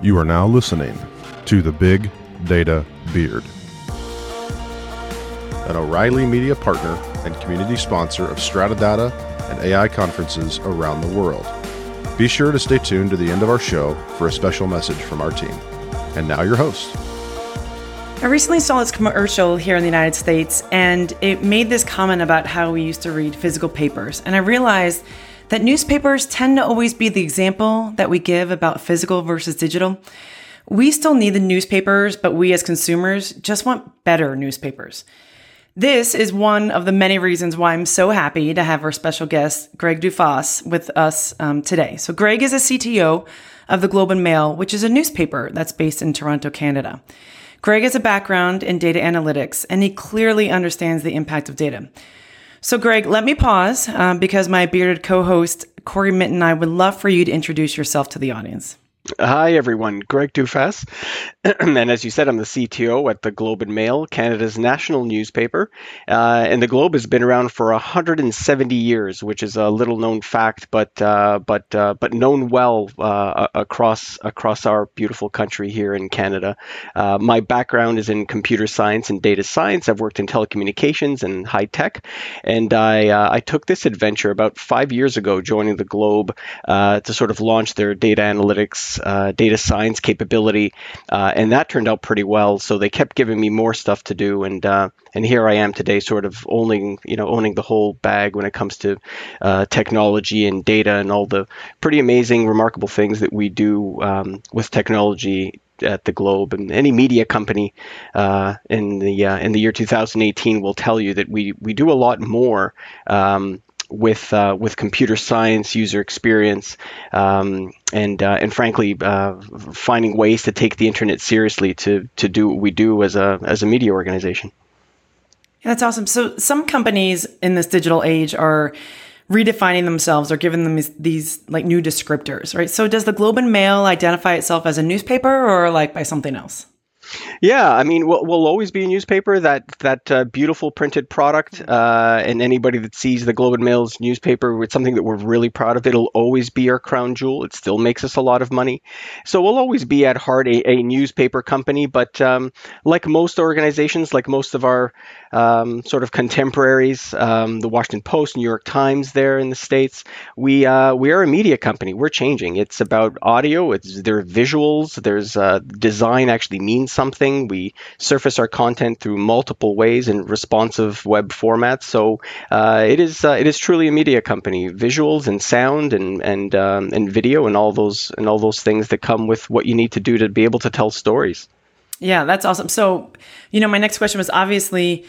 You are now listening to the Big Data Beard, an O'Reilly Media partner and community sponsor of Strata Data and AI conferences around the world. Be sure to stay tuned to the end of our show for a special message from our team. And now, your host. I recently saw this commercial here in the United States, and it made this comment about how we used to read physical papers. And I realized that newspapers tend to always be the example that we give about physical versus digital. We still need the newspapers, but we as consumers just want better newspapers. This is one of the many reasons why I'm so happy to have our special guest, Greg Doufas, with us um, today. So, Greg is a CTO of the Globe and Mail, which is a newspaper that's based in Toronto, Canada. Greg has a background in data analytics, and he clearly understands the impact of data. So, Greg, let me pause um, because my bearded co host, Cory and I would love for you to introduce yourself to the audience. Hi, everyone. Greg Doufas. and as you said, I'm the CTO at the Globe and Mail, Canada's national newspaper. Uh, and the Globe has been around for 170 years, which is a little known fact, but uh, but uh, but known well uh, across across our beautiful country here in Canada. Uh, my background is in computer science and data science. I've worked in telecommunications and high tech, and I uh, I took this adventure about five years ago, joining the Globe to sort of launch their data analytics uh, data science capability, uh, and that turned out pretty well. So they kept giving me more stuff to do, and uh, and here I am today, sort of owning you know owning the whole bag when it comes to uh, technology and data and all the pretty amazing, remarkable things that we do um, with technology at the Globe and any media company uh, in the uh, in the year 2018 will tell you that we we do a lot more um, with uh, with computer science, user experience, um, and uh, and frankly, uh, finding ways to take the internet seriously to to do what we do as a as a media organization. Yeah, that's awesome. So some companies in this digital age are redefining themselves or giving them these, these, like new descriptors, right? So does the Globe and Mail identify itself as a newspaper or like by something else? Yeah, I mean, we'll, we'll always be a newspaper. That that uh, beautiful printed product, mm-hmm. uh, and anybody that sees the Globe and Mail's newspaper, it's something that we're really proud of. It'll always be our crown jewel. It still makes us a lot of money. So we'll always be at heart a, a newspaper company. But um, like most organizations, like most of our um, sort of contemporaries, um, the Washington Post, New York Times, there in the states, we uh, we are a media company. We're changing. It's about audio. It's there are visuals. There's uh, design actually means something. We surface our content through multiple ways in responsive web formats. So uh, it is uh, it is truly a media company. Visuals and sound and and um, and video and all those and all those things that come with what you need to do to be able to tell stories. Yeah, that's awesome. So, you know, my next question was obviously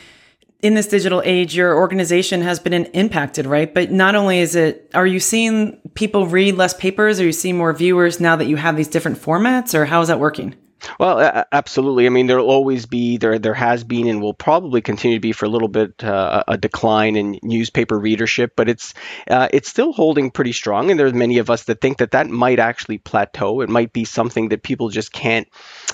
in this digital age, your organization has been impacted, right? But not only is it, are you seeing people read less papers? Are you seeing more viewers now that you have these different formats, or how is that working? Well, absolutely. I mean, there'll always be there. There has been, and will probably continue to be for a little bit uh, a decline in newspaper readership, but it's uh, it's still holding pretty strong. And there's many of us that think that that might actually plateau. It might be something that people just can't.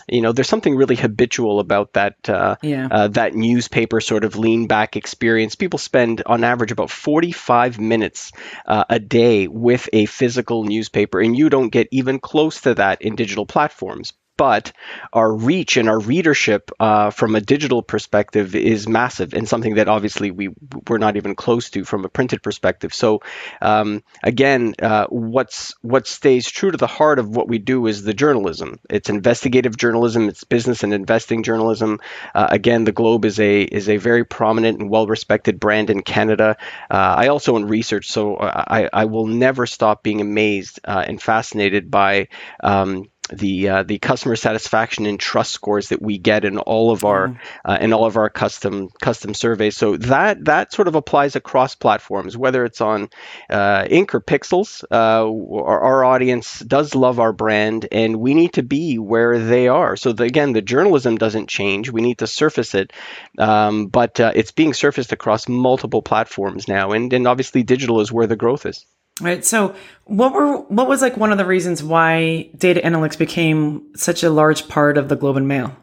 You know, there's something really habitual about that uh, yeah. Uh, that newspaper sort of lean back experience. People spend on average about 45 minutes uh, a day with a physical newspaper, and you don't get even close to that in digital platforms but our reach and our readership uh, from a digital perspective is massive and something that obviously we we're not even close to from a printed perspective. So um, again, uh, what's what stays true to the heart of what we do is the journalism. It's investigative journalism. It's business and investing journalism. Uh, again, the Globe is a is a very prominent and well respected brand in Canada. Uh, I also own research, so I, I will never stop being amazed uh, and fascinated by um, the uh, the customer satisfaction and trust scores that we get in all of our mm. uh, in all of our custom custom surveys. So that that sort of applies across platforms, whether it's on uh, Ink or Pixels. Uh, our, our, audience does love our brand, and we need to be where they are. So the, again, the journalism doesn't change. We need to surface it, um, but uh, it's being surfaced across multiple platforms now, and and obviously digital is where the growth is. Right. So, what were what was like one of the reasons why data analytics became such a large part of the Globe and Mail?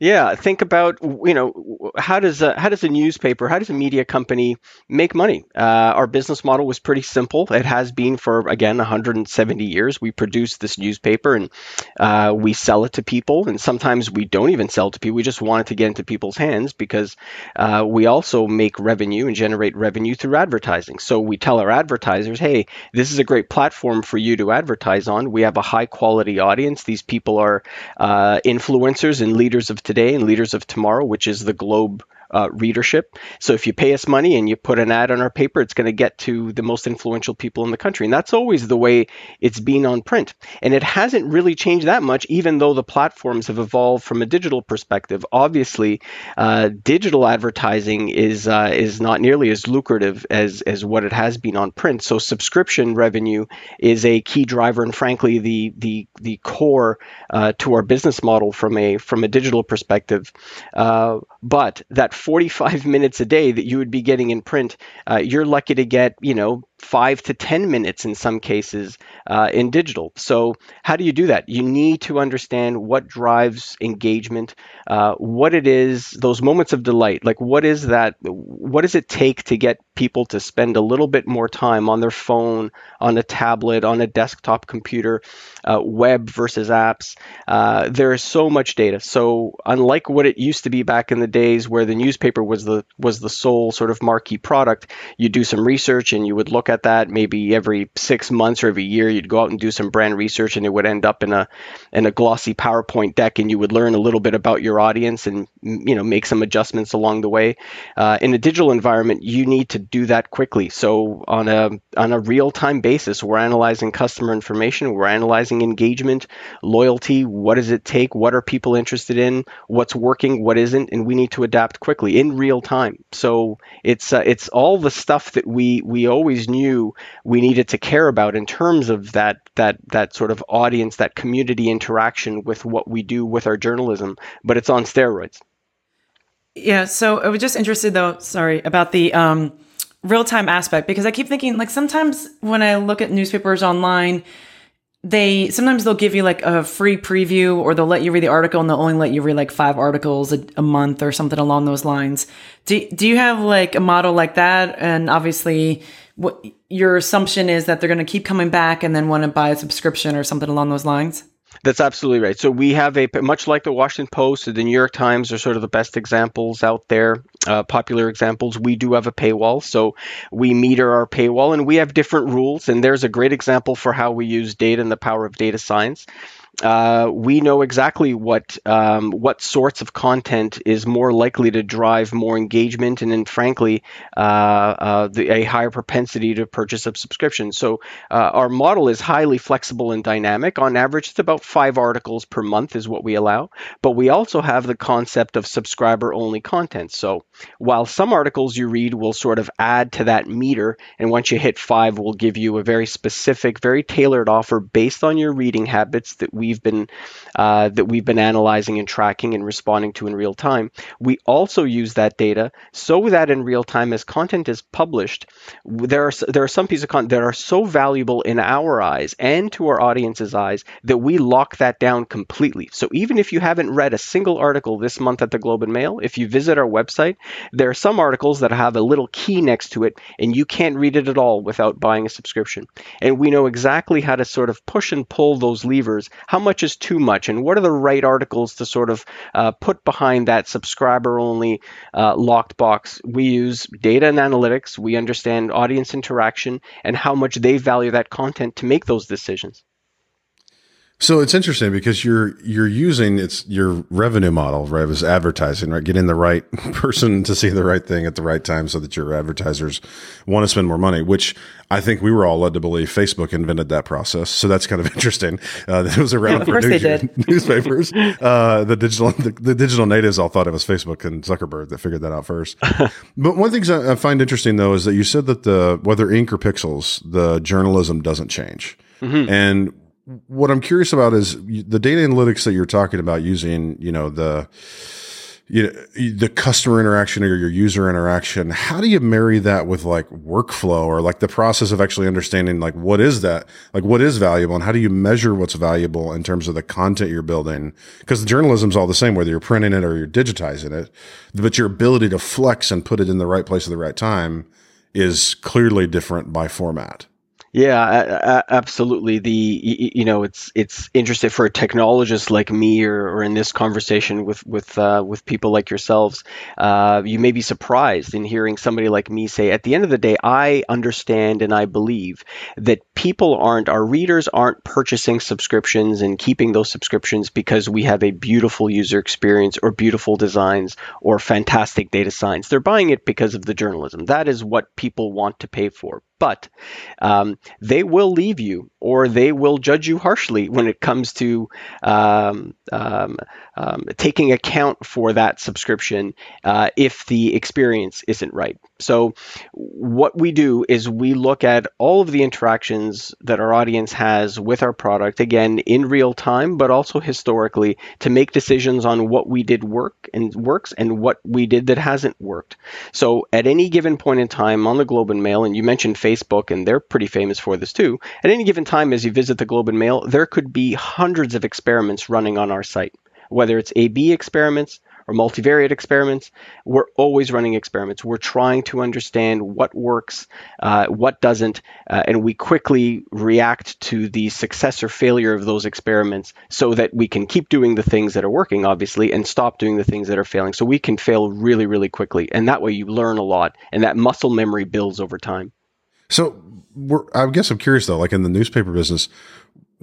Yeah, think about you know how does a, how does a newspaper, how does a media company make money? Uh, our business model was pretty simple. It has been for again 170 years. We produce this newspaper and uh, we sell it to people, and sometimes we don't even sell to people. We just want it to get into people's hands because uh, we also make revenue and generate revenue through advertising. So we tell our advertisers, hey, this is a great platform for you to advertise on. We have a high quality audience. These people are uh, influencers and leaders of today and leaders of tomorrow, which is the Globe uh, readership. So if you pay us money and you put an ad on our paper, it's going to get to the most influential people in the country. And that's always the way it's been on print. And it hasn't really changed that much, even though the platforms have evolved from a digital perspective. Obviously, uh, digital advertising is uh, is not nearly as lucrative as as what it has been on print. So subscription revenue is a key driver, and frankly, the the the core uh, to our business model from a from a digital perspective. Uh, but that 45 minutes a day that you would be getting in print, uh, you're lucky to get, you know, five to 10 minutes in some cases uh, in digital. So, how do you do that? You need to understand what drives engagement, uh, what it is, those moments of delight. Like, what is that? What does it take to get people to spend a little bit more time on their phone, on a tablet, on a desktop computer, uh, web versus apps? Uh, there is so much data. So, unlike what it used to be back in the days where the newspaper was the was the sole sort of marquee product, You'd do some research and you would look at that maybe every six months or every year. You'd go out and do some brand research, and it would end up in a in a glossy PowerPoint deck, and you would learn a little bit about your audience and you know make some adjustments along the way. Uh, in a digital environment, you need to do that quickly. So on a on a real time basis, we're analyzing customer information, we're analyzing engagement, loyalty. What does it take? What are people interested in? What's working? What isn't? And we need to adapt quickly in real time. So it's uh, it's all the stuff that we we always knew we needed to care about in terms of that that that sort of audience, that community interaction with what we do with our journalism, but it's on steroids. Yeah, so I was just interested though, sorry, about the um, real time aspect because I keep thinking like sometimes when I look at newspapers online, they sometimes they'll give you like a free preview or they'll let you read the article and they'll only let you read like five articles a, a, month or something along those lines. Do, do you have like a model like that? And obviously, what your assumption is that they're going to keep coming back and then want to buy a subscription or something along those lines? That's absolutely right. So we have a much like the Washington Post the New York Times are sort of the best examples out there, uh, popular examples. We do have a paywall, so we meter our paywall, and we have different rules. And there's a great example for how we use data and the power of data science uh, we know exactly what um, what sorts of content is more likely to drive more engagement and, then, frankly, uh, uh, the, a higher propensity to purchase a subscription. So uh, our model is highly flexible and dynamic. On average, it's about five articles per month is what we allow. But we also have the concept of subscriber-only content. So while some articles you read will sort of add to that meter, and once you hit five, we'll give you a very specific, very tailored offer based on your reading habits that we we've been uh, that we've been analyzing and tracking and responding to in real time. We also use that data so that in real time, as content is published, there are there are some pieces of content that are so valuable in our eyes and to our audience's eyes that we lock that down completely. So even if you haven't read a single article this month at the Globe and Mail, if you visit our website, there are some articles that have a little key next to it, and you can't read it at all without buying a subscription. And we know exactly how to sort of push and pull those levers, how much is too much and what are the right articles to sort of uh, put behind that subscriber only uh, locked box. We use data and analytics, we understand audience interaction and how much they value that content to make those decisions. So it's interesting because you're you're using it's your revenue model, right? As advertising, right? Getting the right person to see the right thing at the right time so that your advertisers want to spend more money, which I think we were all led to believe Facebook invented that process. So that's kind of interesting. Uh, that it was around yeah, for news, newspapers. Uh, the digital the, the, digital natives all thought it was Facebook and Zuckerberg that figured that out first. but one thing I find interesting though is that you said that the whether ink or pixels, the journalism doesn't change. Mm-hmm. And what I'm curious about is the data analytics that you're talking about using, you know, the you know, the customer interaction or your user interaction how do you marry that with like workflow or like the process of actually understanding like what is that like what is valuable and how do you measure what's valuable in terms of the content you're building? Because the journalism's all the same whether you're printing it or you're digitizing it but your ability to flex and put it in the right place at the right time is clearly different by format yeah, absolutely. The you know it's it's interesting for a technologist like me, or, or in this conversation with with uh, with people like yourselves. Uh, you may be surprised in hearing somebody like me say, at the end of the day, I understand and I believe that people aren't our readers aren't purchasing subscriptions and keeping those subscriptions because we have a beautiful user experience or beautiful designs or fantastic data science. They're buying it because of the journalism. That is what people want to pay for but um, they will leave you or they will judge you harshly when it comes to um, um, um, taking account for that subscription uh, if the experience isn't right. So, what we do is we look at all of the interactions that our audience has with our product, again, in real time, but also historically, to make decisions on what we did work and works and what we did that hasn't worked. So, at any given point in time on the Globe and Mail, and you mentioned Facebook, and they're pretty famous for this too, at any given time as you visit the Globe and Mail, there could be hundreds of experiments running on our site whether it's A-B experiments or multivariate experiments, we're always running experiments. We're trying to understand what works, uh, what doesn't, uh, and we quickly react to the success or failure of those experiments so that we can keep doing the things that are working, obviously, and stop doing the things that are failing. So we can fail really, really quickly. And that way you learn a lot, and that muscle memory builds over time. So I guess I'm curious though, like in the newspaper business,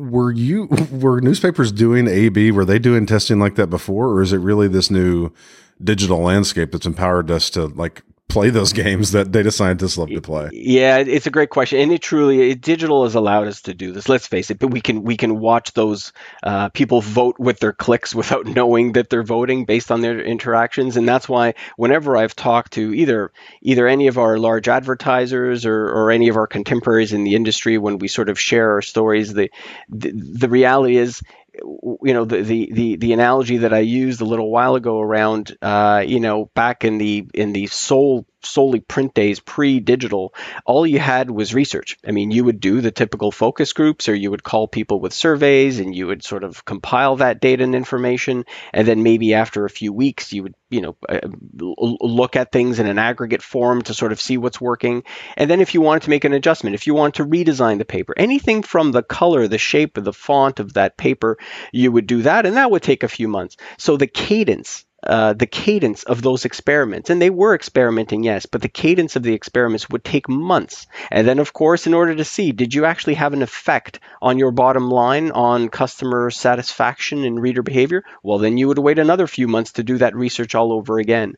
were you were newspapers doing AB? Were they doing testing like that before, or is it really this new digital landscape that's empowered us to like play those games that data scientists love to play? Yeah, it's a great question, and it truly it, digital has allowed us to do this. Let's face it, but we can we can watch those uh, people vote with their clicks without knowing that they're voting based on their interactions, and that's why whenever I've talked to either either any of our large advertisers or, or any of our contemporaries in the industry, when we sort of share our stories, the the, the reality is you know the, the the the analogy that I used a little while ago around uh, you know back in the in the sole solely print days pre-digital all you had was research. I mean you would do the typical focus groups or you would call people with surveys and you would sort of compile that data and information. And then maybe after a few weeks you would you know uh, look at things in an aggregate form to sort of see what's working. And then if you wanted to make an adjustment if you wanted to redesign the paper anything from the color the shape of the font of that paper you would do that and that would take a few months. So the cadence uh, the cadence of those experiments. And they were experimenting, yes, but the cadence of the experiments would take months. And then, of course, in order to see, did you actually have an effect on your bottom line on customer satisfaction and reader behavior? Well, then you would wait another few months to do that research all over again.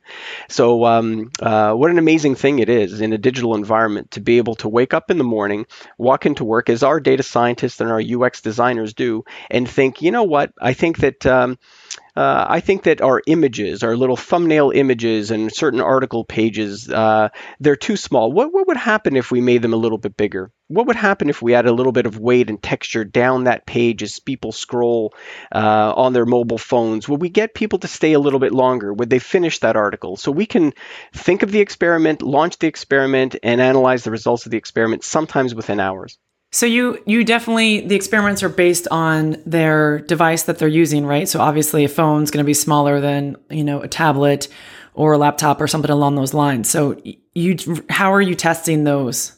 So, um, uh, what an amazing thing it is in a digital environment to be able to wake up in the morning, walk into work as our data scientists and our UX designers do, and think, you know what, I think that. Um, uh, I think that our images, our little thumbnail images and certain article pages, uh, they're too small. What, what would happen if we made them a little bit bigger? What would happen if we add a little bit of weight and texture down that page as people scroll uh, on their mobile phones? Would we get people to stay a little bit longer? Would they finish that article? So we can think of the experiment, launch the experiment, and analyze the results of the experiment sometimes within hours. So you you definitely the experiments are based on their device that they're using, right? So obviously a phone's going to be smaller than, you know, a tablet or a laptop or something along those lines. So you how are you testing those?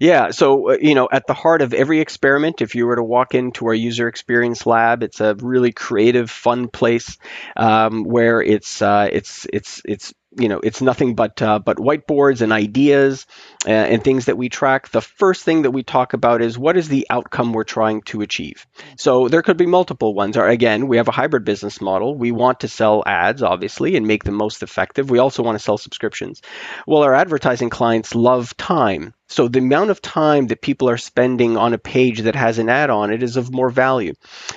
Yeah, so uh, you know, at the heart of every experiment, if you were to walk into our user experience lab, it's a really creative, fun place um, where it's uh, it's it's it's you know it's nothing but uh, but whiteboards and ideas Uh, and things that we track the first thing that we talk about is what is the outcome we're trying to achieve. So there could be multiple ones. Again we have a hybrid business model. We want to sell ads obviously and make them most effective. We also want to sell subscriptions. Well our advertising clients love time. So the amount of time that people are spending on a page that has an ad on it is of more value.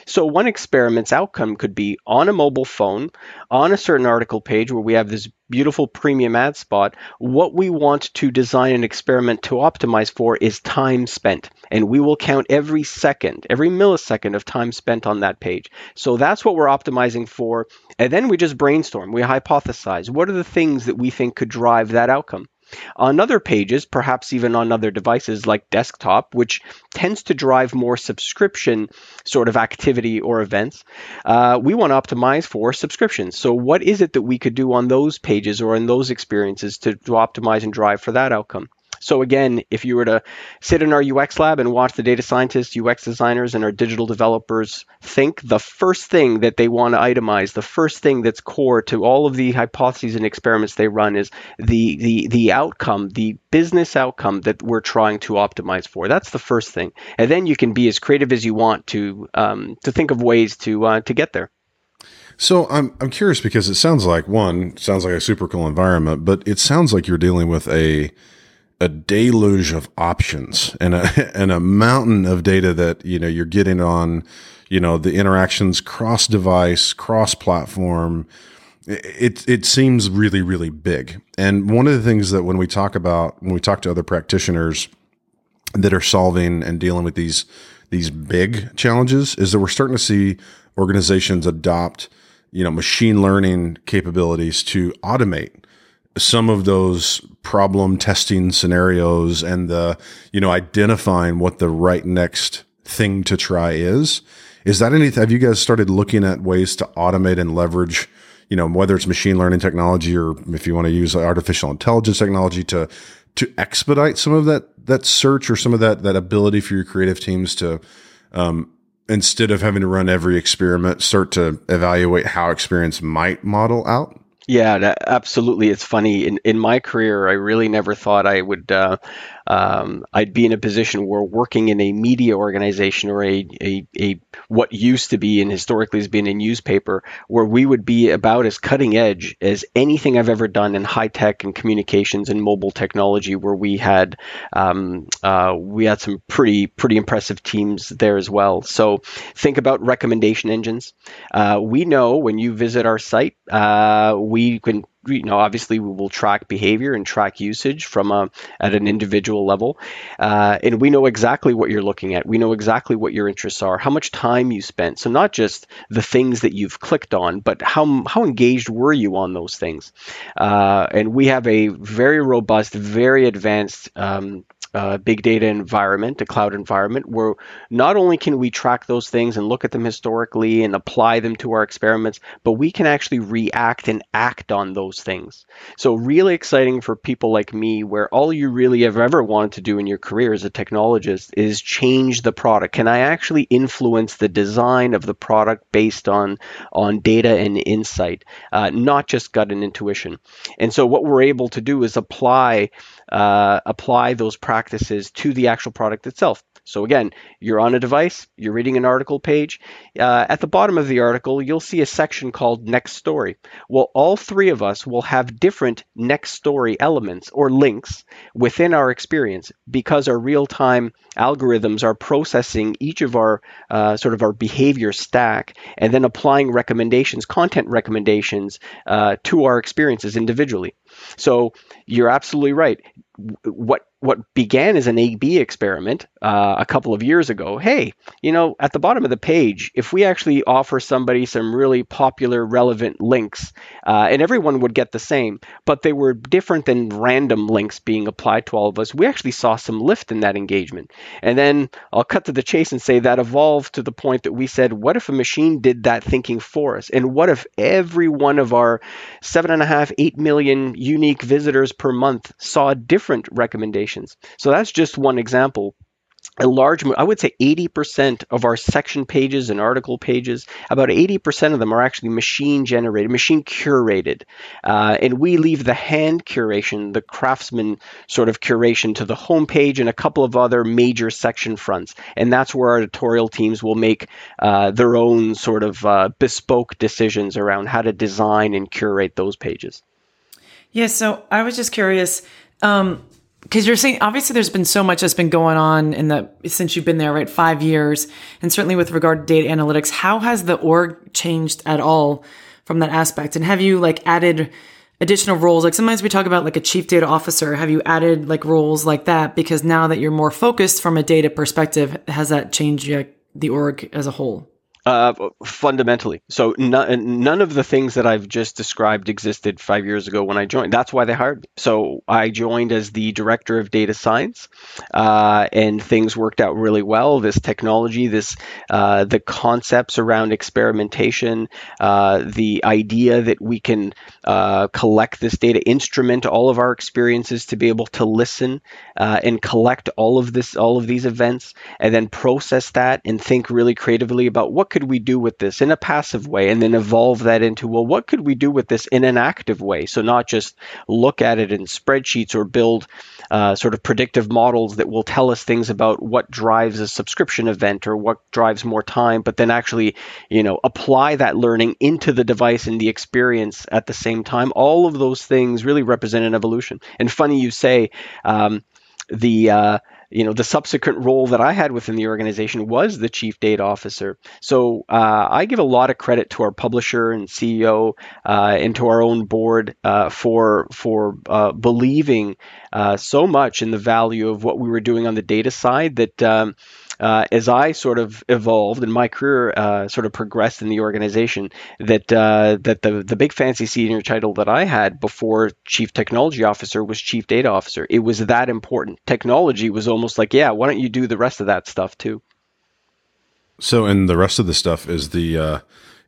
So one experiment's outcome could be on a mobile phone, on a certain article page where we have this beautiful premium ad spot. What we want to design an experiment to optimize for is time spent. And we will count every second, every millisecond of time spent on that page. So that's what we're optimizing for. And then we just brainstorm, we hypothesize. What are the things that we think could drive that outcome? On other pages, perhaps even on other devices like desktop, which tends to drive more subscription sort of activity or events, uh, we want to optimize for subscriptions. So, what is it that we could do on those pages or in those experiences to, to optimize and drive for that outcome? So again, if you were to sit in our UX lab and watch the data scientists, UX designers, and our digital developers think, the first thing that they want to itemize, the first thing that's core to all of the hypotheses and experiments they run is the the the outcome, the business outcome that we're trying to optimize for. That's the first thing, and then you can be as creative as you want to um, to think of ways to uh, to get there. So I'm I'm curious because it sounds like one sounds like a super cool environment, but it sounds like you're dealing with a a deluge of options and a and a mountain of data that you know you're getting on you know the interactions cross device cross platform it it seems really really big. And one of the things that when we talk about when we talk to other practitioners that are solving and dealing with these these big challenges is that we're starting to see organizations adopt you know machine learning capabilities to automate some of those problem testing scenarios and the you know identifying what the right next thing to try is. Is that anything have you guys started looking at ways to automate and leverage you know whether it's machine learning technology or if you want to use artificial intelligence technology to to expedite some of that that search or some of that that ability for your creative teams to um, instead of having to run every experiment start to evaluate how experience might model out yeah, absolutely. It's funny. In in my career, I really never thought I would uh, um, I'd be in a position where working in a media organization or a, a, a what used to be and historically has been a newspaper, where we would be about as cutting edge as anything I've ever done in high tech and communications and mobile technology, where we had um, uh, we had some pretty pretty impressive teams there as well. So think about recommendation engines. Uh, we know when you visit our site, uh, we can you know, obviously we will track behavior and track usage from a, at an individual level, uh, and we know exactly what you're looking at. We know exactly what your interests are, how much time you spent. So not just the things that you've clicked on, but how how engaged were you on those things? Uh, and we have a very robust, very advanced um, uh, big data environment, a cloud environment, where not only can we track those things and look at them historically and apply them to our experiments, but we can actually react and act on those things. So, really exciting for people like me, where all you really have ever wanted to do in your career as a technologist is change the product. Can I actually influence the design of the product based on on data and insight, uh, not just gut and intuition? And so, what we're able to do is apply uh, apply those practices to the actual product itself. So again, you're on a device, you're reading an article page. Uh, at the bottom of the article, you'll see a section called Next Story. Well, all three of us will have different next story elements or links within our experience because our real-time algorithms are processing each of our uh, sort of our behavior stack and then applying recommendations, content recommendations uh, to our experiences individually. So you're absolutely right. What what began as an A/B experiment uh, a couple of years ago. Hey, you know, at the bottom of the page, if we actually offer somebody some really popular, relevant links, uh, and everyone would get the same, but they were different than random links being applied to all of us, we actually saw some lift in that engagement. And then I'll cut to the chase and say that evolved to the point that we said, what if a machine did that thinking for us? And what if every one of our seven and a half, eight million unique visitors per month saw a different recommendations? Recommendations. So that's just one example. A large i would say 80% of our section pages and article pages about 80% of them are actually machine generated machine curated. Uh, and we leave the hand curation the craftsman sort of curation to the homepage and a couple of other major section fronts. And that's where our editorial teams will make uh, their own sort of uh, bespoke decisions around how to design and curate those pages. Yeah so i was just curious um, because you're saying obviously there's been so much that's been going on in the since you've been there right five years. And certainly with regard to data analytics how has the org changed at all from that aspect? And have you like added additional roles? Like sometimes we talk about like a chief data officer. Have you added like roles like that? Because now that you're more focused from a data perspective has that changed the org as a whole uh, fundamentally. So none, none of the things that I've just described existed five years ago when I joined. That's why they hired me. So I joined as the director of data science, uh, and things worked out really well. This technology, this uh, the concepts around experimentation, uh, the idea that we can uh, collect this data, instrument all of our experiences to be able to listen uh, and collect all of this, all of these events, and then process that and think really creatively about what could we do with this in a passive way and then evolve that into well what could we do with this in an active way? So not just look at it in spreadsheets or build uh, sort of predictive models that will tell us things about what drives a subscription event or what drives more time but then actually you know apply that learning into the device and the experience at the same time. All of those things really represent an evolution. And funny you say um, the uh, you know the subsequent role that I had within the organization was the chief data officer. So uh, I give a lot of credit to our publisher and CEO uh, and to our own board uh, for for uh, believing uh, so much in the value of what we were doing on the data side that. Um, uh, as I sort of evolved and my career uh, sort of progressed in the organization, that uh, that the the big fancy senior title that I had before chief technology officer was chief data officer. It was that important. Technology was almost like, yeah, why don't you do the rest of that stuff too? So, and the rest of the stuff is the uh,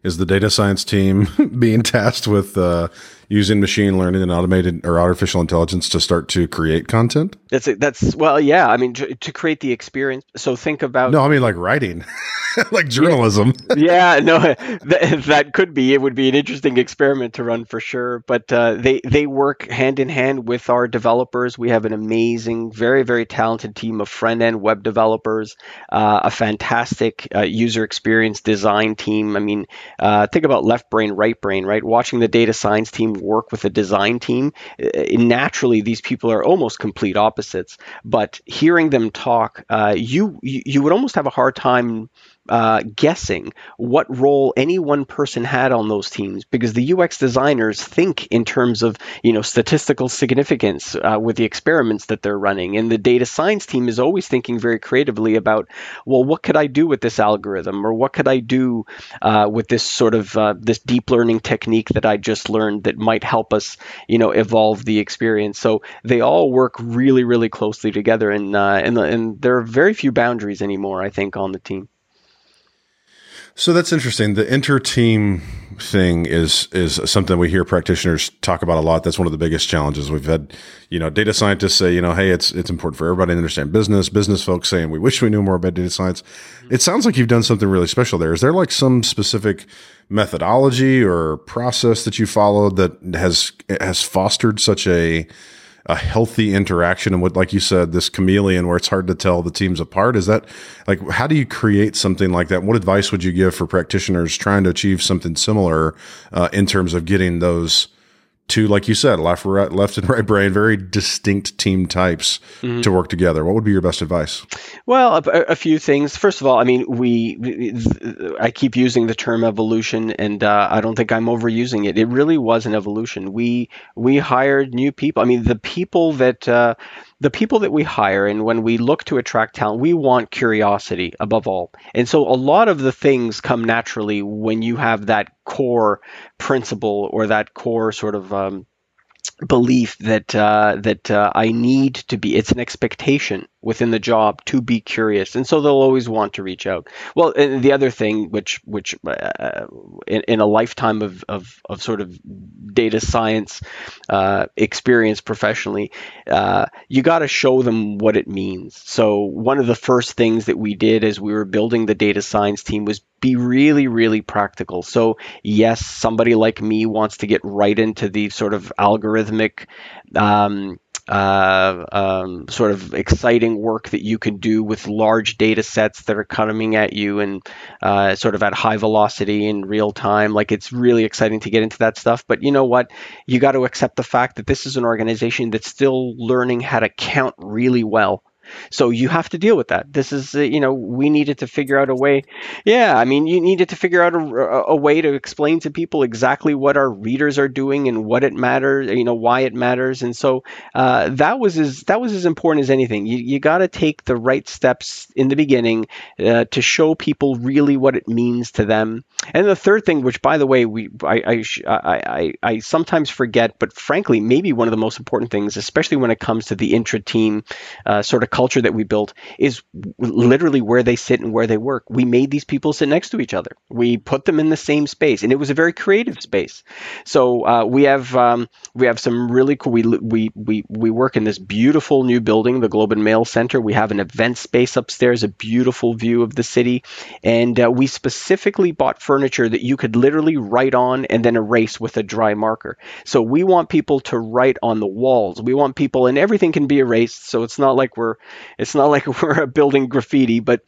is the data science team being tasked with uh, using machine learning and automated or artificial intelligence to start to create content? That's it. That's well, yeah. I mean, to, to create the experience. So think about. No, I mean like writing, like journalism. Yeah, yeah no, that, that, could be. It would be an interesting experiment to run for sure. But uh, they they work hand in hand with our developers. We have an amazing, very very talented team of front end web developers, uh, a fantastic uh, user experience design team. I mean, uh, think about left brain, right brain, right? Watching the data science team work with a design team, uh, naturally these people are almost complete opposites. But hearing them talk, uh, you you would almost have a hard time uh, guessing what role any one person had on those teams because the UX designers think in terms of you know statistical significance uh, with the experiments that they're running, and the data science team is always thinking very creatively about well, what could I do with this algorithm, or what could I do uh, with this sort of uh, this deep learning technique that I just learned that might help us you know evolve the experience. So they all work really really closely together, and uh, and and there are very few boundaries anymore. I think on the team. So that's interesting. The inter-team thing is is something we hear practitioners talk about a lot. That's one of the biggest challenges we've had. You know, data scientists say, you know, hey, it's it's important for everybody to understand business. Business folks saying we wish we knew more about data science. Mm-hmm. It sounds like you've done something really special there. Is there like some specific methodology or process that you followed that has has fostered such a a healthy interaction. And what like you said this chameleon where it's hard to tell the teams apart is that like how do you create something like that? What advice would you give for practitioners trying to achieve something similar uh, in terms of getting those two, like you said, left, right, left and right brain, very distinct team types mm-hmm. to work together. What would be your best advice? Well, a, a, few things. First of all, I mean, we, I keep using the term evolution, and uh, I don't think I'm overusing it. It really was an evolution. We we hired new people. I mean, the people that. Uh, the people that we hire and when we look to attract talent, we want curiosity above all. And so a lot of the things come naturally when you have that core principle or that core sort of um, belief that uh, that uh, I need to be. It's an expectation within the job to be curious, and so they'll always want to reach out. Well, the other thing, which which uh, in, in, a lifetime of, of, of sort of data science uh, experience professionally, uh, you got to show them what it means. So one of the first things that we did as we were building the data science team was be really really practical. So yes, somebody like me wants to get right into the sort of algorithmic um, uh, um, sort of exciting work that you can do with large data sets that are coming at you and uh, sort of at high velocity in real time. Like it's really exciting to get into that stuff. But you know what? You got to accept the fact that this is an organization that's still learning how to count really well. So you have to deal with that. This is, uh, you know, we needed to figure out a way. Yeah, I mean, you needed to figure out a, a, way to explain to people exactly what our readers are doing and what it matters, you know, why it matters. And so uh, that was as that was as important as anything. You you got to take the right steps in the beginning uh, to show people really what it means to them. And the third thing, which by the way, we I I, I, I sometimes forget, but frankly, maybe one of the most important things, especially when it comes to the intra team uh, sort of culture that we built is literally where they sit and where they work. We made these people sit next to each other. We put them in the same space, and it was a very creative space. So uh, we have um, we have some really cool. We we we we work in this beautiful new building, the Globe and Mail Center. We have an event space upstairs, a beautiful view of the city, and uh, we specifically bought furniture that you could literally write on and then erase with a dry marker. So we want people to write on the walls. We want people, and everything can be erased. So it's not like we're it's not like we're building graffiti, but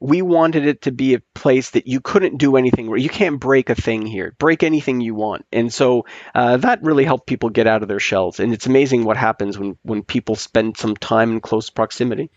we wanted it to be a place that you couldn't do anything where you can't break a thing here, break anything you want. And so uh, that really helped people get out of their shells. And it's amazing what happens when, when people spend some time in close proximity.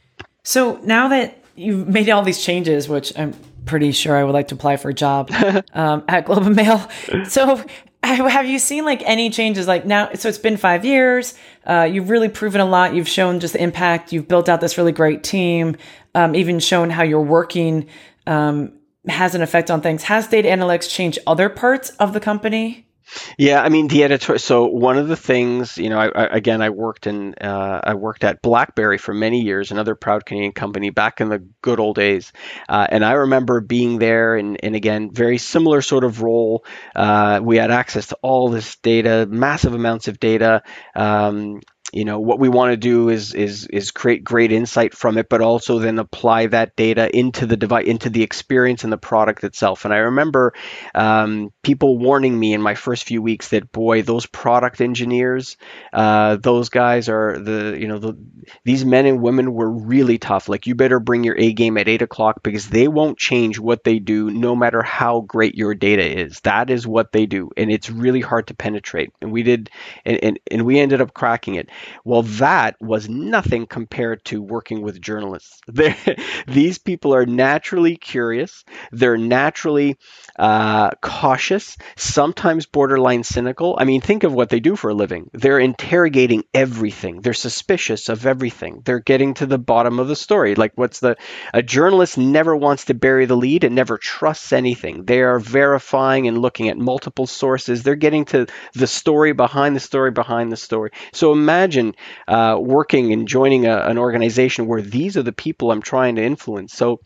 So now that you've made all these changes, which I'm pretty sure I would like to apply for a job um, at Globe and Mail. So have you seen like any changes? Like now so it's been five years. Uh, you've really proven a lot. You've shown just the impact. You've built out this really great team. Um, even shown how you're working um, has an effect on things. Has data analytics changed other parts of the company yeah, I mean the editor. So one of the things, you know, I, I, again, I worked in, uh, I worked at BlackBerry for many years, another proud Canadian company back in the good old days, uh, and I remember being there, and, and again, very similar sort of role. Uh, we had access to all this data, massive amounts of data. Um, you know what we want to do is is is create great insight from it but also then apply that data into the device into the experience and the product itself. And i remember um, people warning me in my first few weeks that boy those product engineers uh, those guys are the you know the, these men and women were really tough. Like you better bring your a game at 8 o'clock because they won't change what they do no matter how great your data is. That is what they do and it's really hard to penetrate. And we did and, and, and we ended up cracking it well, that was nothing compared to working with journalists. These people are naturally curious. They're naturally uh, cautious, sometimes borderline cynical. I mean, think of what they do for a living. They're interrogating everything. They're suspicious of everything. They're getting to the bottom of the story. Like, what's the a journalist never wants to bury the lead and never trusts anything. They are verifying and looking at multiple sources. They're getting to the story behind the story behind the story. So imagine uh, working and joining a, an organization where these are the people I'm trying to influence. So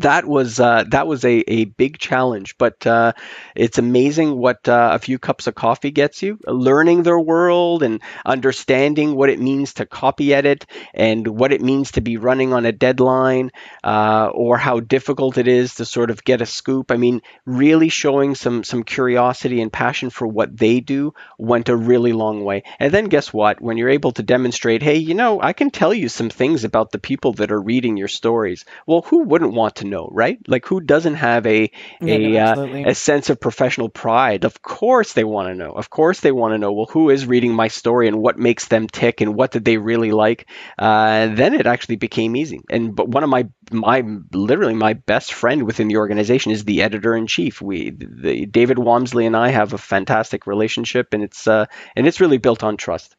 that was uh, that was a, a big challenge, but uh, it's amazing what uh, a few cups of coffee gets you. Learning their world and understanding what it means to copy edit and what it means to be running on a deadline, uh, or how difficult it is to sort of get a scoop. I mean, really showing some some curiosity and passion for what they do went a really long way. And then guess what? When you're able to demonstrate, hey, you know, I can tell you some things about the people that are reading your stories. Well, who wouldn't want to to know, right? Like who doesn't have a yeah, a no, uh, a sense of professional pride? Of course they want to know. Of course they want to know. Well, who is reading my story and what makes them tick and what did they really like? Uh, then it actually became easy. And but one of my my literally my best friend within the organization is the editor in chief. We the, David Walmsley and I have a fantastic relationship, and it's uh, and it's really built on trust.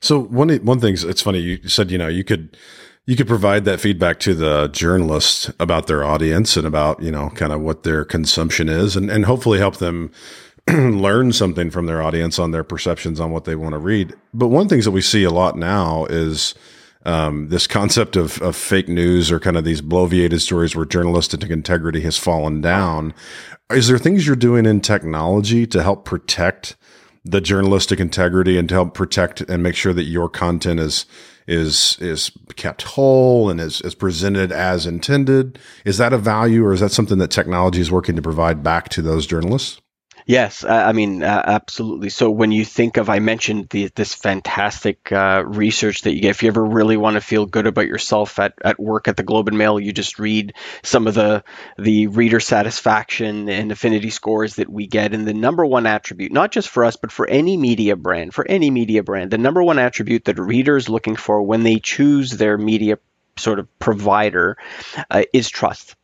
So one one thing it's funny you said you know you could you could provide that feedback to the journalist about their audience and about you know kind of what their consumption is and, and hopefully help them learn something from their audience on their perceptions on what they want to read. But one things that we see a lot now is um, this concept of, of fake news or kind of these bloviated stories where journalistic integrity has fallen down. Is there things you're doing in technology to help protect the journalistic integrity and to help protect and make sure that your content is is is kept whole and is, is presented as intended. Is that a value or is that something that technology is working to provide back to those journalists? Yes, I mean uh, absolutely. So when you think of, I mentioned the, this fantastic uh, research that you get. If you ever really want to feel good about yourself at, at work at the Globe and Mail, you just read some of the the reader satisfaction and affinity scores that we get. And the number one attribute, not just for us, but for any media brand, for any media brand, the number one attribute that readers looking for when they choose their media sort of provider uh, is trust.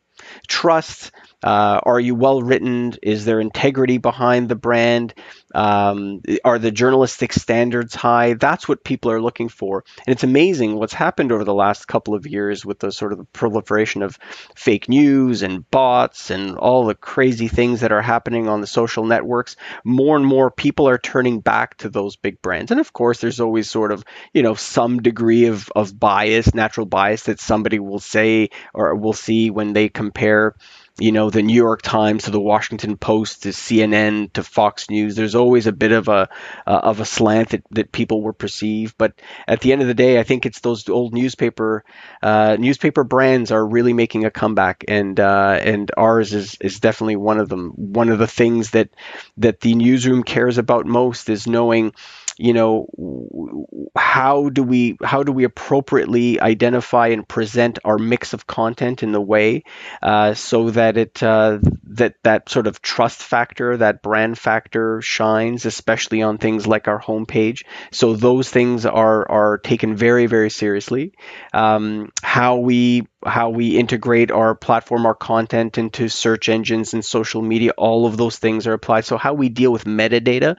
Trust uh, are you well written? Is there integrity behind the brand? Um, are the journalistic standards high? That's what people are looking for. And it's amazing what's happened over the last couple of years with the sort of proliferation of fake news and bots and all the crazy things that are happening on the social networks. More and more people are turning back to those big brands. And of course, there's always sort of, you know, some degree of, of bias, natural bias that somebody will say or will see when they compare you know, the New York Times to the Washington Post to CNN to Fox News. There's always a bit of a uh, of a slant that, that people will perceive, but at the end of the day, I think it's those old newspaper uh, newspaper brands are really making a comeback, and uh, and ours is is definitely one of them. One of the things that that the newsroom cares about most is knowing you know how do we how do we appropriately identify and present our mix of content in the way uh, so that it uh, that that sort of trust factor that brand factor shines especially on things like our homepage so those things are are taken very very seriously um, how we how we integrate our platform, our content into search engines and social media, all of those things are applied. So how we deal with metadata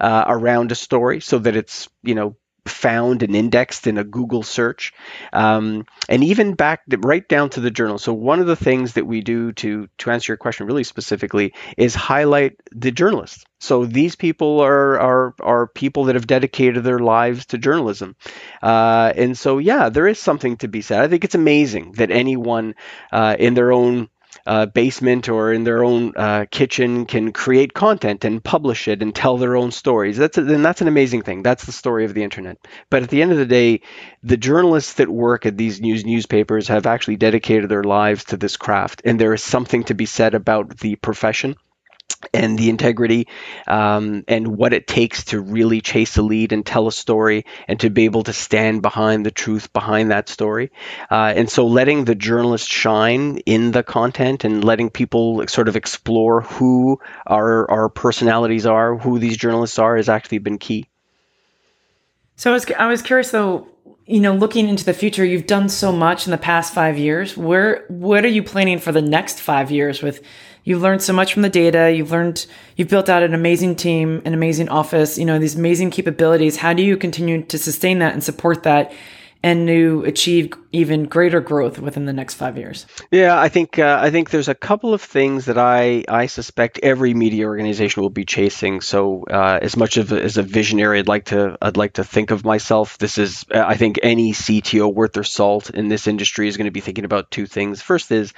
uh, around a story so that it's, you know, found and indexed in a Google search, um, and even back right down to the journal. So one of the things that we do to to answer your question really specifically is highlight the journalists. So these people are are are people that have dedicated their lives to journalism, uh, and so yeah, there is something to be said. I think it's amazing that anyone uh, in their own uh, basement or in their own uh, kitchen can create content and publish it and tell their own stories. That's then that's an amazing thing. That's the story of the internet. But at the end of the day, the journalists that work at these news newspapers have actually dedicated their lives to this craft, and there is something to be said about the profession and the integrity um, and what it takes to really chase a lead and tell a story and to be able to stand behind the truth behind that story. Uh, and so letting the journalist shine in the content and letting people sort of explore who our, our personalities are, who these journalists are, has actually been key. So I was, I was curious though, you know, looking into the future, you've done so much in the past five years. Where, what are you planning for the next five years with You've learned so much from the data. You've learned, you've built out an amazing team, an amazing office, you know, these amazing capabilities. How do you continue to sustain that and support that and to achieve even greater growth within the next five years? Yeah, I think uh, I think there's a couple of things that I I suspect every media organization will be chasing. So uh, as much of as a visionary, I'd like to I'd like to think of myself. This is I think any CTO worth their salt in this industry is going to be thinking about two things. First is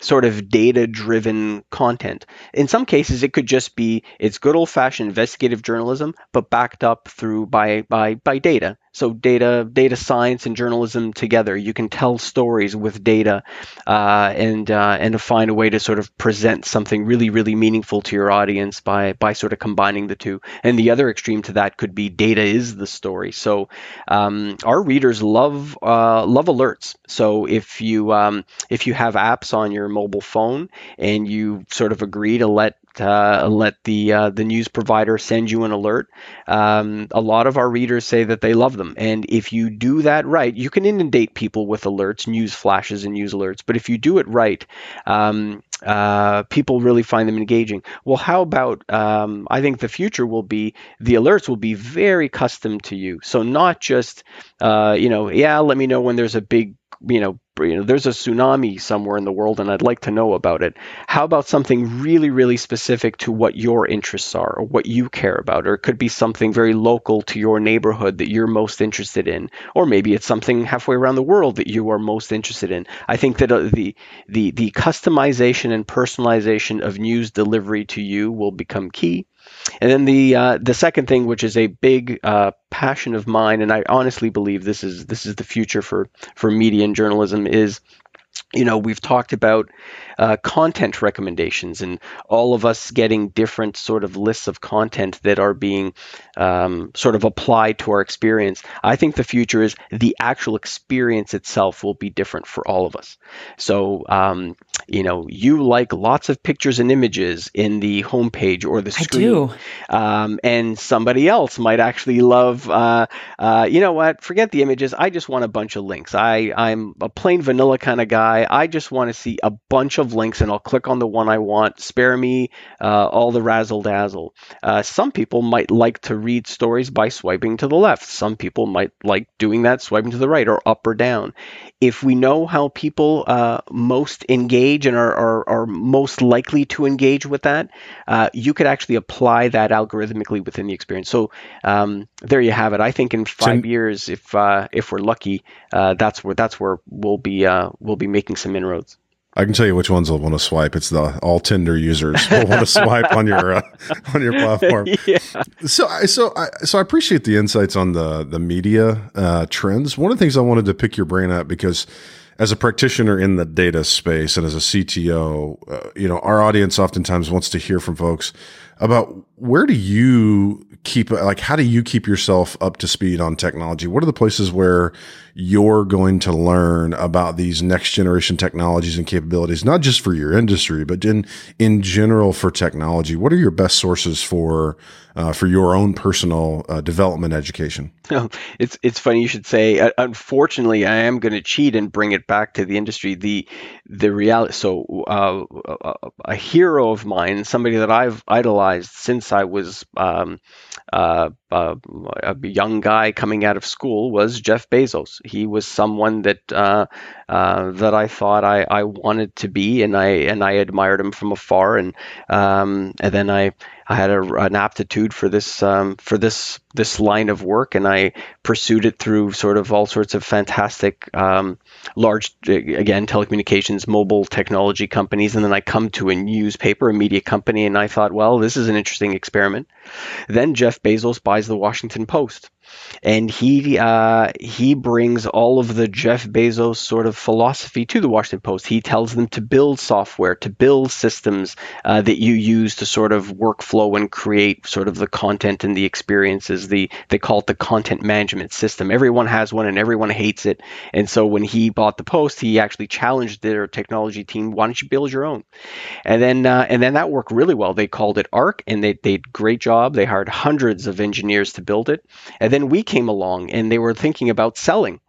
sort of data driven content. In some cases, it could just be it's good old fashioned investigative journalism, but backed up through by by by data. So data data science and journalism together. You can tell stories with data, uh, and uh, and to find a way to sort of present something really really meaningful to your audience by by sort of combining the two. And the other extreme to that could be data is the story. So um, our readers love uh, love alerts. So if you um, if you have apps on your mobile phone and you sort of agree to let uh, let the uh, the news provider send you an alert. Um, a lot of our readers say that they love them, and if you do that right, you can inundate people with alerts, news flashes, and news alerts. But if you do it right, um, uh, people really find them engaging. Well, how about? Um, I think the future will be the alerts will be very custom to you. So not just uh, you know, yeah, let me know when there's a big you know you know, there's a tsunami somewhere in the world and I'd like to know about it. How about something really, really specific to what your interests are or what you care about? Or it could be something very local to your neighborhood that you're most interested in. Or maybe it's something halfway around the world that you are most interested in. I think that uh, the, the, the customization and personalization of news delivery to you will become key. And then the uh, the second thing, which is a big uh, passion of mine, and I honestly believe this is this is the future for for media and journalism, is you know, we've talked about uh, content recommendations and all of us getting different sort of lists of content that are being um, sort of applied to our experience. I think the future is the actual experience itself will be different for all of us. So, um, you know, you like lots of pictures and images in the homepage or the screen. I do. Um, and somebody else might actually love, uh, uh, you know what, forget the images. I just want a bunch of links. I, I'm a plain vanilla kind of guy. I just want to see a bunch of links and I'll click on the one I want. Spare me uh, all the razzle dazzle. Uh, some people might like to read stories by swiping to the left. Some people might like doing that, swiping to the right or up or down. If we know how people uh, most engage and are, are, are, most likely to engage with that, uh, you could actually apply that algorithmically within the experience. So um, there you have it. I think in five years, if uh, if we're lucky, uh, that's where that's where we'll be we'll be making some inroads. I can tell you which ones will want to swipe. It's the all Tinder users will want to swipe on your uh, on your platform. yeah. So I so I so I appreciate the insights on the the media uh, trends. One of the things I wanted to pick your brain at because as a practitioner in the data space and as a CTO, uh, you know, our audience oftentimes wants to hear from folks about where do you keep like how do you keep yourself up to speed on technology? What are the places where you're going to learn about these next generation technologies and capabilities not just for your industry but in in general for technology? What are your best sources for uh, for your own personal uh, development education? It's it's funny you should say uh, unfortunately i am going to cheat and bring it back to the industry. The the reality so uh, a hero of mine somebody that i've idolized since i was um, uh, uh, a young guy coming out of school was Jeff Bezos. He was someone that uh, uh, that I thought I, I wanted to be, and I and I admired him from afar, and um, and then I I had a, an aptitude for this um, for this this line of work, and I pursued it through sort of all sorts of fantastic um, large again telecommunications, mobile technology companies, and then I come to a newspaper, a media company, and I thought, well, this is an interesting experiment. Then Jeff Bezos buys the Washington Post and he uh, he brings all of the Jeff Bezos sort of philosophy to the Washington Post. He tells them to build software, to build systems uh, that you use to sort of workflow and create sort of the content and the experiences. The they call it the content management system. Everyone has one and everyone hates it. And so when he bought the Post, he actually challenged their technology team. Why don't you build your own? And then uh, and then that worked really well. They called it Arc, and they they did great job. They hired hundreds of engineers to build it, and then we came along and they were thinking about selling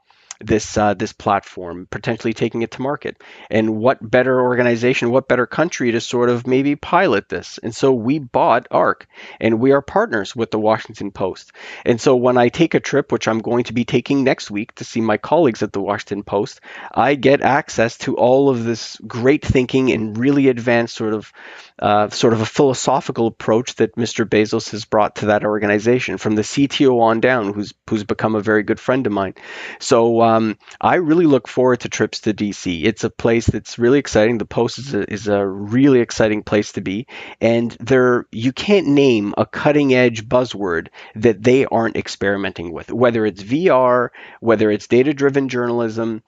this uh, this platform, potentially taking it to market. And what better organization, what better country to sort of maybe pilot this? And so we bought Arc, and we are partners with the Washington Post. And so when I take a trip, which I'm going to be taking next week to see my colleagues at the Washington Post, I get access to all of this great thinking and really advanced sort of uh, sort of a philosophical approach that Mr. Bezos has brought to that organization from the CTO on down, who's who's become a very good friend of mine. So um, I really look forward to trips to DC. It's a place that's really exciting. The Post is a, is a really exciting place to be, and there you can't name a cutting edge buzzword that they aren't experimenting with, whether it's VR, whether it's data driven journalism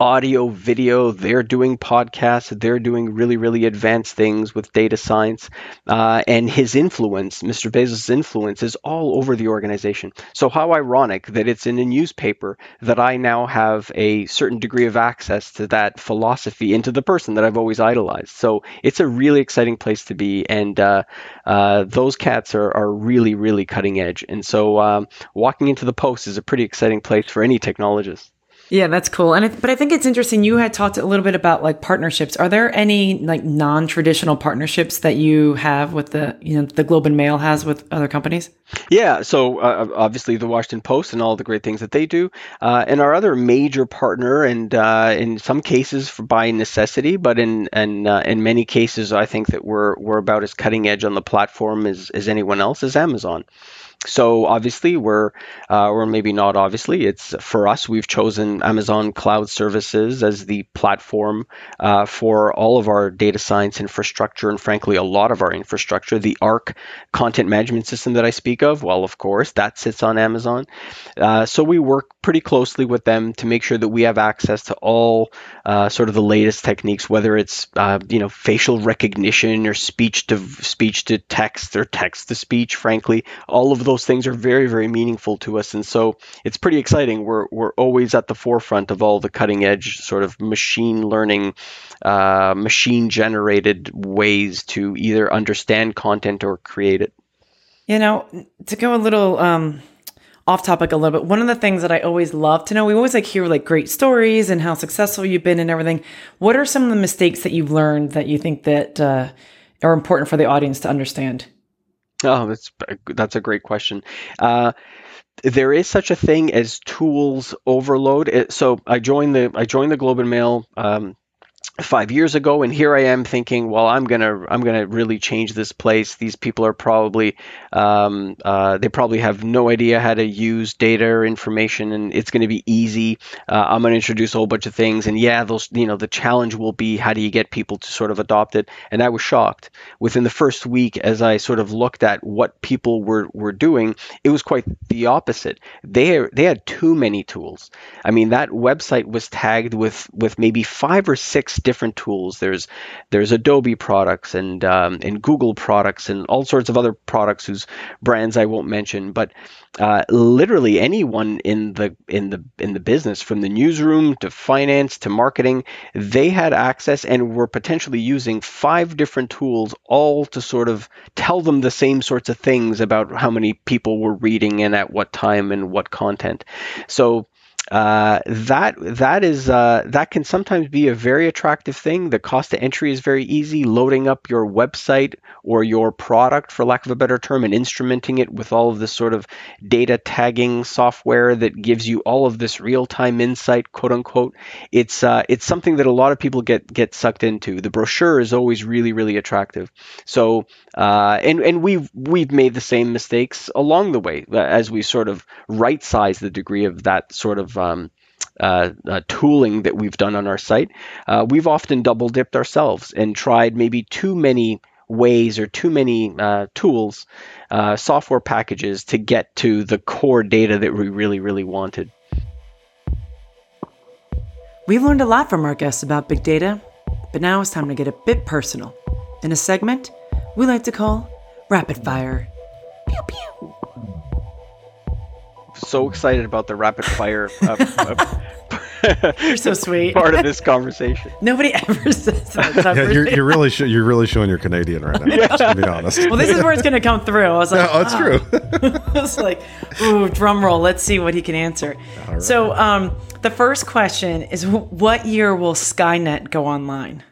audio, video. They're doing podcasts. They're doing really, really advanced things with data science. Uh, and his influence, Mr. Bezos' influence, is all over the organization. So, how ironic that it's in a newspaper that I now have a certain degree of access to that philosophy into the person that I've always idolized. So, it's a really exciting place to be. And uh, uh, those cats are, are really, really cutting edge. And so, um, walking into the post is a pretty exciting place for any technologist. Yeah, that's cool. And but I think it's interesting. You had talked a little bit about like partnerships. Are there any like non-traditional partnerships that you have with the you know the Globe and Mail has with other companies? Yeah. So uh, obviously the Washington Post and all the great things that they do, uh, and our other major partner, and uh, in some cases for by necessity, but in and uh, in many cases, I think that we're we're about as cutting edge on the platform as as anyone else is Amazon. So obviously we're uh, or maybe not obviously it's for us we've chosen amazon cloud services as the platform uh, for all of our data science infrastructure and frankly a lot of our infrastructure the arc content management system that i speak of. Well of course that sits on amazon. Uh, so we work pretty closely with them to make sure that we have access to all uh, sort of the latest techniques whether it's uh, you know facial recognition or speech to speech to text or text to speech frankly all of those things are very, very meaningful to us. And so it's pretty exciting. We're, we're always at the forefront of all the cutting edge sort of machine learning, uh, machine generated ways to either understand content or create it. You know, to go a little um, off topic a little bit, one of the things that I always love to know, we always like hear like great stories and how successful you've been and everything. What are some of the mistakes that you've learned that you think that uh, are important for the audience to understand? Oh, that's that's a great question. Uh, there is such a thing as tools overload. so I joined the I joined the Globe and Mail um, five years ago and here i am thinking well i'm gonna i'm gonna really change this place. These people are probably um, uh, they probably have no idea how to use data or information and it's to be easy. Uh, i'm to introduce a whole bunch of things and yeah those you know the challenge will be how do you get people to sort of adopt it? And i was shocked. Within the first week as i sort of looked at what people were were doing it was quite the opposite. They they had too many tools. I mean that website was tagged with with maybe five or six different tools. There's there's Adobe products and um, and Google products and all sorts of other products whose brands I won't mention. But uh, literally anyone in the in the in the business, from the newsroom to finance to marketing, they had access and were potentially using five different tools, all to sort of tell them the same sorts of things about how many people were reading and at what time and what content. So uh, that that is uh, that can sometimes be a very attractive thing. The cost of entry is very easy. Loading up your website or your product, for lack of a better term, and instrumenting it with all of this sort of data tagging software that gives you all of this real-time insight, quote unquote. It's uh, it's something that a lot of people get get sucked into. The brochure is always really really attractive. So uh, and and we've we've made the same mistakes along the way as we sort of right size the degree of that sort of um, uh, uh, tooling that we've done on our site, uh, we've often double dipped ourselves and tried maybe too many ways or too many uh, tools, uh, software packages to get to the core data that we really, really wanted. We've learned a lot from our guests about big data, but now it's time to get a bit personal in a segment we like to call Rapid Fire. Pew pew so excited about the rapid fire. Uh, you're so sweet. Part of this conversation. Nobody ever says that. yeah, you're, you're, really sh- you're really showing you're Canadian right now. yeah. To be honest. Well, this is where it's going to come through. I was like, oh, it's true. I was like, ooh, drum roll. Let's see what he can answer. Right. So, um, the first question is, what year will Skynet go online?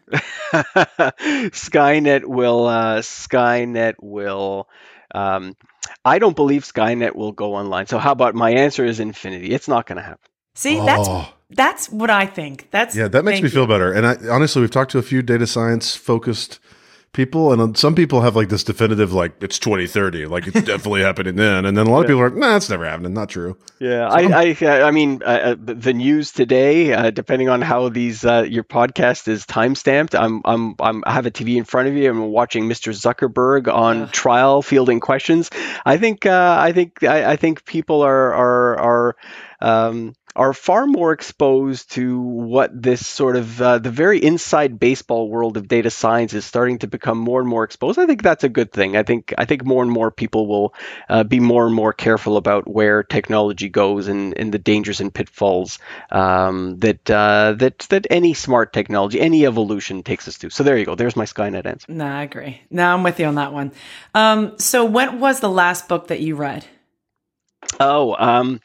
Skynet will. Uh, Skynet will. Um, I don't believe Skynet will go online. So how about my answer is infinity? It's not going to happen. See, oh. that's that's what I think. That's yeah, that makes me feel better. And I, honestly, we've talked to a few data science focused people, and some people have like this definitive, like it's 2030, like it's definitely happening then, and then a lot of people are like, nah, it's never happening, not true. Yeah, so I, I, I mean, uh, uh the news today, uh, depending on how these uh, your podcast is time stamped, I'm, I'm, I'm, I have a TV in front of you, I'm watching Mr. Zuckerberg on trial fielding questions. I think, uh, I think, I, I think people are, are, are. Um, are far more exposed to what this sort of uh, the very inside baseball world of data science is starting to become more and more exposed. I think that's a good thing. I think I think more and more people will uh, be more and more careful about where technology goes and, and the dangers and pitfalls um, that uh, that that any smart technology, any evolution takes us to. So there you go. There's my Skynet answer. No, I agree. Now I'm with you on that one. Um, so what was the last book that you read? Oh, um,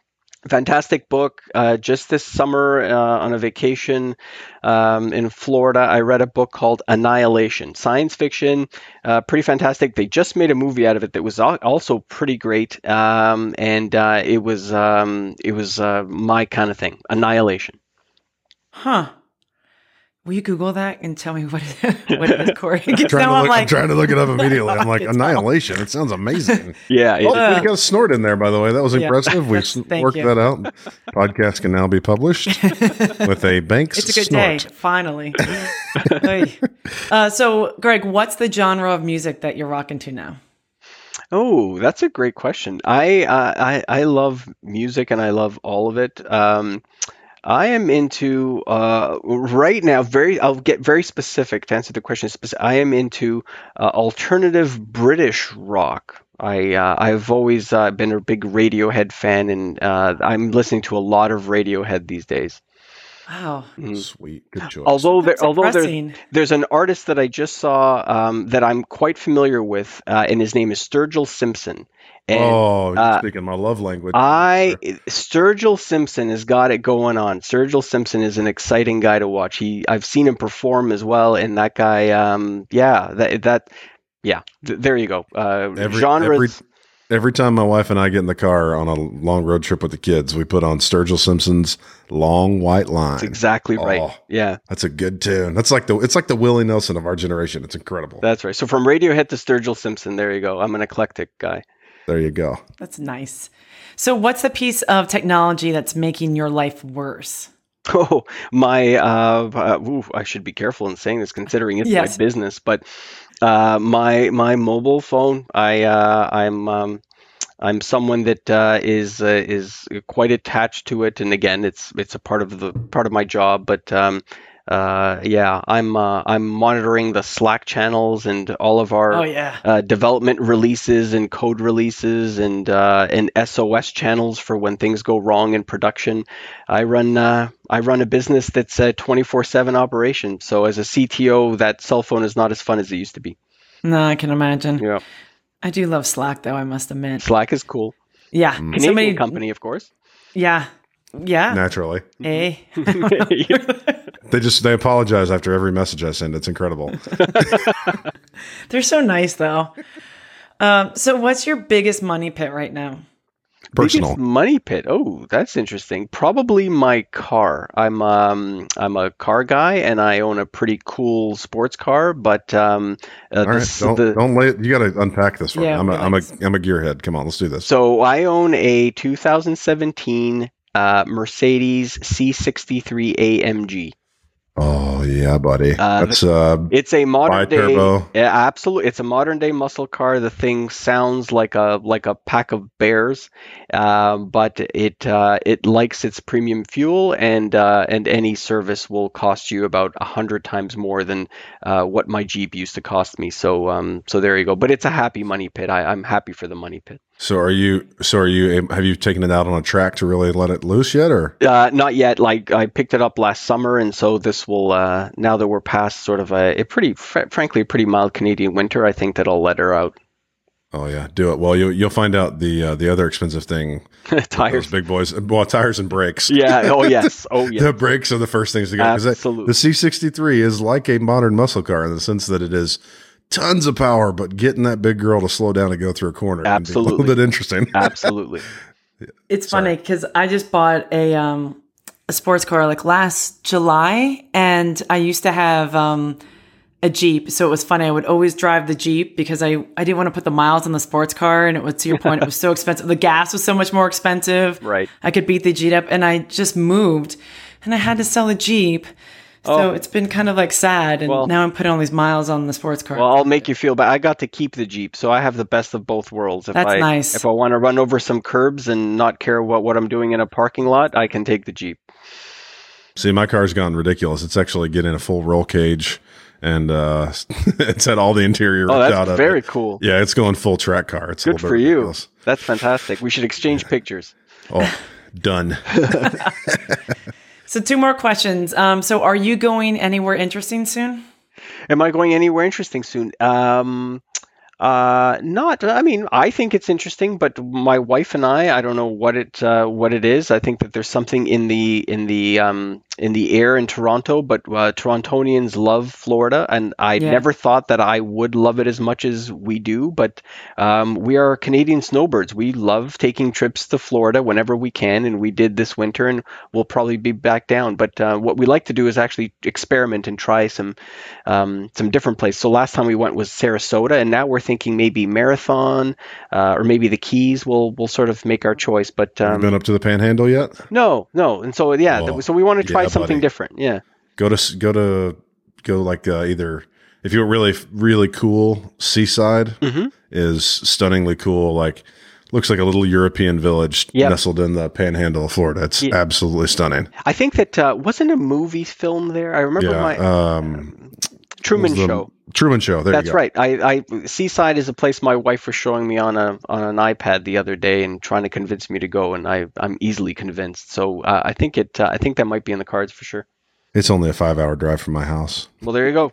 fantastic book. Uh, just this summer uh, on a vacation um, in Florida, I read a book called Annihilation, science fiction, uh, pretty fantastic. They just made a movie out of it that was also pretty great, um, and uh, it was um, it was uh, my kind of thing. Annihilation. Huh. Will you Google that and tell me what it, what it is, Cory? 'Cause I'm trying, now to I'm look, like, I'm trying to look it up immediately. I'm like, annihilation. It sounds amazing. Yeah, it- Oh, Uh, you got a snort in there, by the way. That was Yeah. impressive. We worked you. that out. Podcast can now be published with a Banks it's a good snort. day, finally. Uh, so, Greg, what's the genre of music that you're rocking to now? Oh, that's a great question. I uh, I I love music and I love all of it. Um, I am into uh, right now. Very, I'll get very specific to answer the question. I am into uh, alternative British rock. I uh, I've always uh, been a big Radiohead fan, and uh, I'm listening to a lot of Radiohead these days. Wow. Sweet. Good choice. Although there, That's although there's there's an artist that I just saw um, that I'm quite familiar with, uh, and his name is Sturgill Simpson. And oh, you're uh, speaking my love language. I Sturgill Simpson has got it going on. Sturgill Simpson is an exciting guy to watch. He I've seen him perform as well, and that guy, um, yeah, that that, yeah, th- there you go. Uh, Every- genres. every- Every time my wife and I get in the car on a long road trip with the kids, we put on Sturgill Simpson's "Long White Line." that's exactly right. Oh. Yeah, That's a good tune. That's like the it's like the Willie Nelson of our generation. It's incredible. that's right. So from Radiohead to Sturgill Simpson, there you go. I'm an eclectic guy. there you go. That's nice. So, what's the piece of technology that's making your life worse? Oh, my, uh, uh, ooh, I should be careful in saying this considering it's Yes. my business, but uh, my my mobile phone, I uh, I'm um, I'm someone that uh, is uh, is quite attached to it, and again, it's it's a part of the part of my job, but um, uh, yeah, I'm uh, I'm monitoring the Slack channels and all of our Oh, yeah. uh, development releases and code releases and uh, and SOS channels for when things go wrong in production. I run uh, I run a business that's a 24/7 operation. So as a CTO, that cell phone is not as fun as it used to be. No, I can imagine. Yeah, I do love Slack, though, I must admit. Slack is cool. Yeah. Canadian Somebody, company, of course. yeah. Yeah. Naturally, Eh. they just they apologize after every message I send. It's incredible. They're so nice, though. Um, so, what's your biggest money pit right now? Personal. Biggest money pit. Oh, that's interesting. Probably my car. I'm um I'm a car guy and I own a pretty cool sports car, but um uh, All right, this- don't the- don't lay. You got to unpack this one. Yeah, I'm a I'm a relax. I'm a gearhead. Come on, let's do this. So I own a 2017 uh, Mercedes C63 AMG. Oh yeah, buddy. Uh, That's uh It's a modern day, yeah, absolutely. It's a modern day muscle car. The thing sounds like a like a pack of bears, um, but it uh, it likes its premium fuel, and uh, and any service will cost you about a hundred times more than uh, what my Jeep used to cost me. So um, so there you go. But it's a happy money pit. I, I'm happy for the money pit. So are you so are you have you taken it out on a track to really let it loose yet or Uh, not yet. Like I picked it up last summer, and so this will. Uh, now that we're past sort of a, a pretty, fr- frankly, a pretty mild Canadian winter, I think that I'll let her out. Oh yeah, do it. Well, you you'll find out the uh, the other expensive thing. Those Tires. big boys. Well, tires and brakes. Yeah. Oh yes. Oh yes. The brakes are the first things to go. that- Absolutely. The C63 is like a modern muscle car in the sense that it is tons of power, but getting that big girl to slow down and go through a corner can be a little bit interesting. Absolutely. It's funny because I just bought a um a sports car like last July, and I used to have um a Jeep, so it was funny. I would always drive the Jeep because I I didn't want to put the miles on the sports car, and it was to your point, it was so expensive. The gas was so much more expensive. Right. I could beat the Jeep up, and I just moved, and I had to sell the Jeep. So it's been kind of like sad, and Oh. Well- now I'm putting all these miles on the sports car. Well, I'll make you feel bad. I got to keep the Jeep, so I have the best of both worlds. If That's I, nice. If I want to run over some curbs and not care what, what I'm doing in a parking lot, I can take the Jeep. See, my car's gone ridiculous. It's actually getting a full roll cage, and uh, it's had all the interior Oh, ripped out that's of very it. cool. Yeah, it's going full track car. It's Good little for bit you. ridiculous. That's fantastic. We should exchange pictures. Oh, done. so two more questions. Um, so are you going anywhere interesting soon? Am I going anywhere interesting soon? Um, Uh, not. I mean, I think it's interesting, but my wife and I, I don't know what it uh, what it is. I think that there's something in the in the um, in the air in Toronto, but uh, Torontonians love Florida, and I Yeah. never thought that I would love it as much as we do. But um, we are Canadian snowbirds. We love taking trips to Florida whenever we can, and we did this winter, and we'll probably be back down. But uh, what we like to do is actually experiment and try some um, some different places. So last time we went was Sarasota, and now we're thinking maybe Marathon uh, or maybe the Keys. We'll we'll sort of make our choice. But um, been up to the Panhandle yet? no, no, and so yeah, Well, so we want to try yeah, something buddy. different. Yeah. Go to go to go like uh, either if you're really really cool seaside Mm-hmm. is stunningly cool. Like looks like a little European village Yep. nestled in the Panhandle of Florida. It's Yeah. absolutely stunning. I think that uh, wasn't a movie film there. I remember Yeah. my um, Truman the- Show. Truman Show. There That's you go. right. I, I Seaside is a place my wife was showing me on a on an iPad the other day and trying to convince me to go, and I I'm easily convinced. So uh, I think it uh, I think that might be in the cards for sure. It's only a five hour drive from my house. Well, there you go.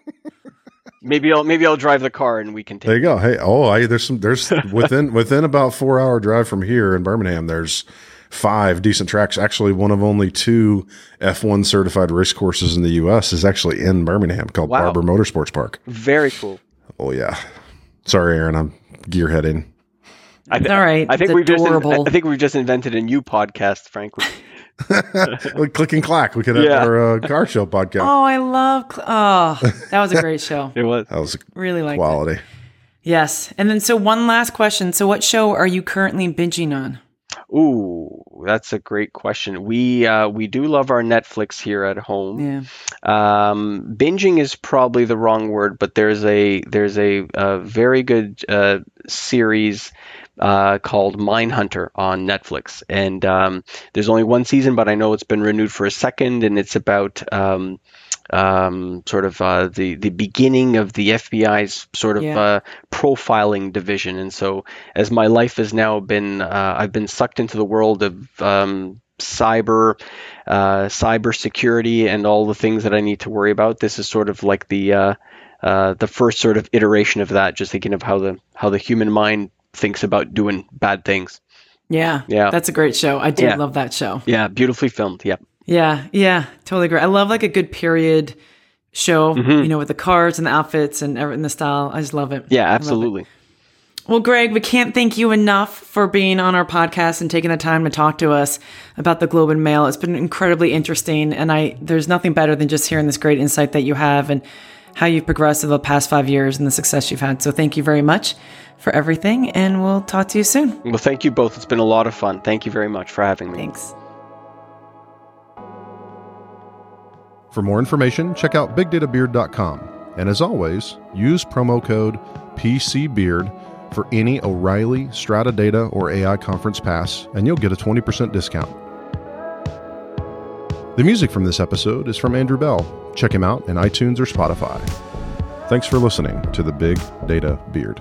maybe I'll maybe I'll drive the car and we can take. There you go. Hey, oh, I, there's some. There's within within about four hour drive from here in Birmingham. There's five decent tracks. Actually, one of only two F1 certified race courses in the U.S. is actually in Birmingham called Wow. Barber Motorsports Park. Very cool. Oh yeah. Sorry, Erin. I'm gearheading. I, th- All right, I think we've just in- adorable. I think we've just invented a new podcast, frankly. Like click and clack. We could have Yeah. our uh, car show podcast. Oh, I love. Cl- oh, that was a great show. It was. That was Really like it. quality. Yes. And then, so one last question. So, what show are you currently binging on? Ooh, that's a great question. We uh, we do love our Netflix here at home. Yeah. Um, binging is probably the wrong word, but there's a there's a, a very good uh, series uh, called Mindhunter on Netflix, and um, there's only one season, but I know it's been renewed for a second, and it's about um, um, sort of uh, the the beginning of the FBI's sort of Yeah. uh, profiling division, and so as my life has now been, uh, I've been sucked into the world of um, cyber, uh, cyber security, and all the things that I need to worry about. This is sort of like the uh, uh, the first sort of iteration of that. Just thinking of how the how the human mind thinks about doing bad things. Yeah. Yeah. That's a great show. I do Yeah. love that show. Yeah, beautifully filmed. Yep. Yeah. Yeah. Totally agree. I love like a good period show, Mm-hmm. you know, with the cars and the outfits and everything, the style. I just love it. Yeah, love it. absolutely. Well, Greg, we can't thank you enough for being on our podcast and taking the time to talk to us about the Globe and Mail. It's been incredibly interesting, and I there's nothing better than just hearing this great insight that you have and how you've progressed over the past five years and the success you've had. So, thank you very much for everything, and we'll talk to you soon. Well, thank you both. It's been a lot of fun. Thank you very much for having me. Thanks. For more information, check out bigdatabeard.com. And as always, use promo code PCBeard for any O'Reilly, Strata Data, or AI conference pass, and you'll get a 20% discount. The music from this episode is from Andrew Belle. Check him out in iTunes or Spotify. Thanks for listening to the Big Data Beard.